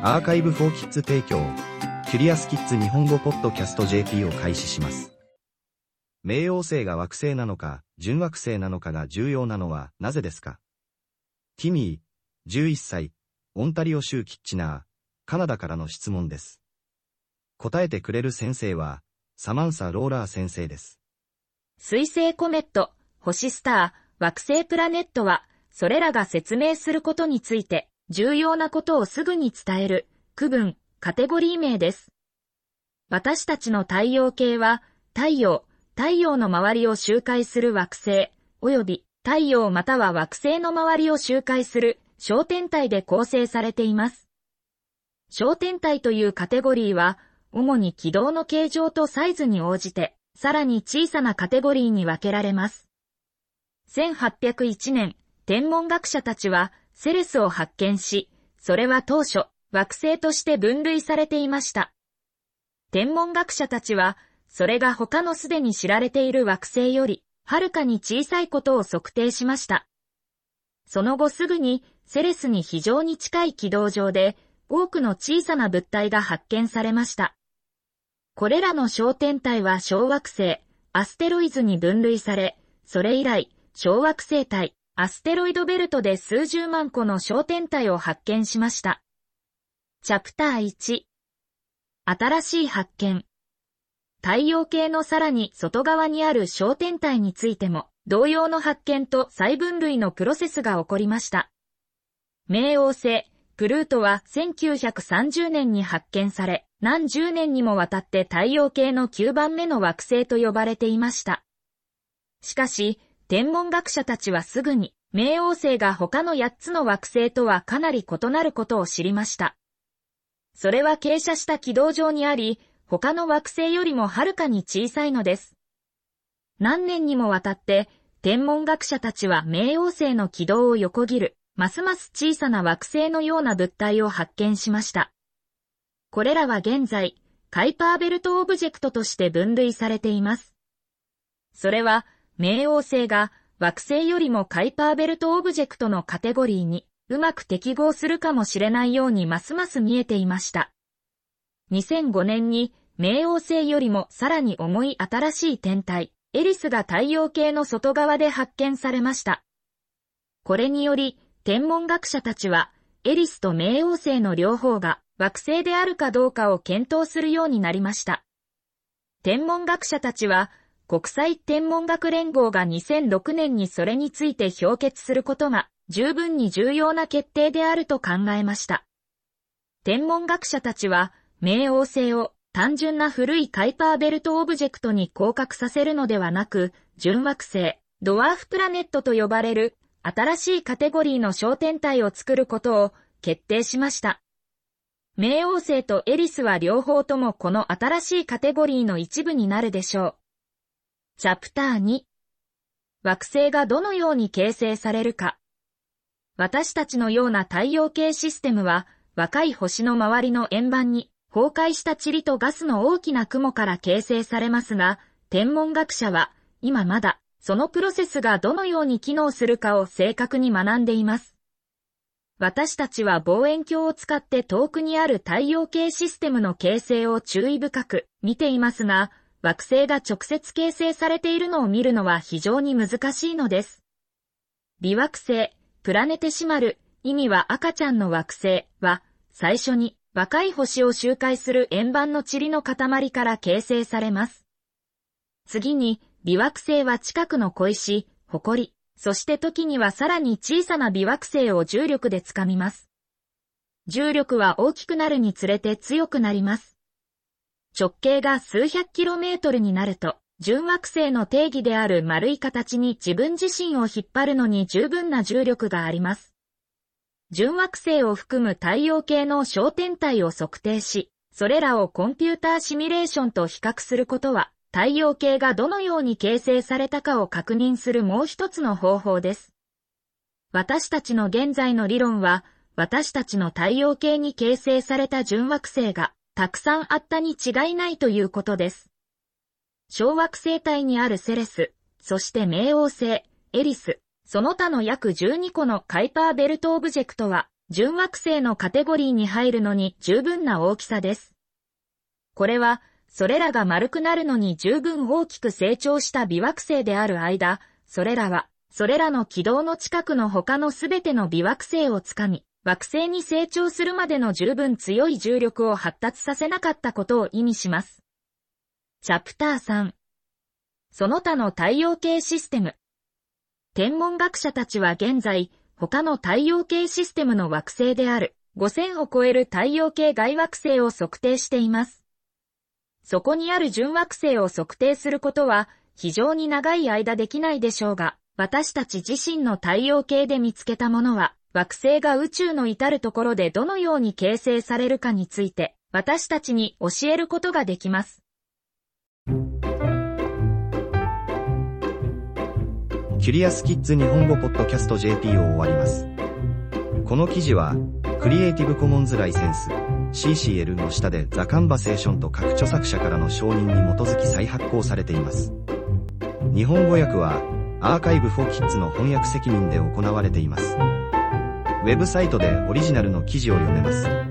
アーカイブフォーキッズ提供、キュリアスキッズ日本語ポッドキャスト JP を開始します。冥王星が惑星なのか、準惑星なのかが重要なのはなぜですか？ティミー、11歳、オンタリオ州キッチナー、カナダからの質問です。答えてくれる先生は、サマンサ・ローラー先生です。水星コメット、星スター、惑星プラネットは、それらが説明することについて、重要なことをすぐに伝える、区分、カテゴリー名です。私たちの太陽系は、太陽、太陽の周りを周回する惑星、及び太陽または惑星の周りを周回する小天体で構成されています。小天体というカテゴリーは、主に軌道の形状とサイズに応じて、さらに小さなカテゴリーに分けられます。1801年、天文学者たちはセレスを発見し、それは当初、惑星として分類されていました。天文学者たちは、それが他のすでに知られている惑星より、はるかに小さいことを測定しました。その後すぐに、セレスに非常に近い軌道上で、多くの小さな物体が発見されました。これらの小天体は小惑星、アステロイズに分類され、それ以来、小惑星帯、アステロイドベルトで数十万個の小天体を発見しました。チャプター1新しい発見太陽系のさらに外側にある小天体についても、同様の発見と再分類のプロセスが起こりました。冥王星、プルートは1930年に発見され、何十年にもわたって太陽系の9番目の惑星と呼ばれていました。しかし、天文学者たちはすぐに、冥王星が他の8つの惑星とはかなり異なることを知りました。それは傾斜した軌道上にあり、他の惑星よりもはるかに小さいのです。何年にもわたって、天文学者たちは冥王星の軌道を横切る、ますます小さな惑星のような物体を発見しました。これらは現在、カイパーベルトオブジェクトとして分類されています。それは、冥王星が惑星よりもカイパーベルトオブジェクトのカテゴリーにうまく適合するかもしれないようにますます見えていました。2005年に冥王星よりもさらに重い新しい天体、エリスが太陽系の外側で発見されました。これにより、天文学者たちは、エリスと冥王星の両方が惑星であるかどうかを検討するようになりました。天文学者たちは、国際天文学連合が2006年にそれについて評決することが十分に重要な決定であると考えました。天文学者たちは、冥王星を単純な古いカイパーベルトオブジェクトに降格させるのではなく、準惑星、ドワーフプラネットと呼ばれる新しいカテゴリーの小天体を作ることを決定しました。冥王星とエリスは両方ともこの新しいカテゴリーの一部になるでしょう。チャプター2惑星がどのように形成されるか私たちのような太陽系システムは若い星の周りの円盤に崩壊した塵とガスの大きな雲から形成されますが、天文学者は今まだそのプロセスがどのように機能するかを正確に学んでいます。私たちは望遠鏡を使って遠くにある太陽系システムの形成を注意深く見ていますが、惑星が直接形成されているのを見るのは非常に難しいのです。微惑星、プラネテシマル、意味は赤ちゃんの惑星は、最初に若い星を周回する円盤の塵の塊から形成されます。次に、微惑星は近くの小石、埃、そして時にはさらに小さな微惑星を重力で掴みます。重力は大きくなるにつれて強くなります。直径が数百キロメートルになると、準惑星の定義である丸い形に自分自身を引っ張るのに十分な重力があります。準惑星を含む太陽系の小天体を測定し、それらをコンピューターシミュレーションと比較することは、太陽系がどのように形成されたかを確認するもう一つの方法です。私たちの現在の理論は、私たちの太陽系に形成された準惑星がたくさんあったに違いないということです。小惑星帯にあるセレス、そして冥王星、エリス、その他の約12個のカイパーベルトオブジェクトは、準惑星のカテゴリーに入るのに十分な大きさです。これは、それらが丸くなるのに十分大きく成長した微惑星である間、それらは、それらの軌道の近くの他のすべての微惑星をつかみ、惑星に成長するまでの十分強い重力を発達させなかったことを意味します。チャプター3その他の太陽系システム天文学者たちは現在、他の太陽系システムの惑星である5000を超える太陽系外惑星を測定しています。そこにある準惑星を測定することは非常に長い間できないでしょうが、私たち自身の太陽系で見つけたものは、惑星が宇宙の至るところでどのように形成されるかについて、私たちに教えることができます。キュリアスキッズ日本語ポッドキャスト JP を終わります。この記事は、クリエイティブコモンズライセンス CCL の下でザ・カンバセーションと各著作者からの承認に基づき再発行されています。日本語訳はアーカイブ4キッズの翻訳責任で行われています。ウェブサイトでオリジナルの記事を読めます。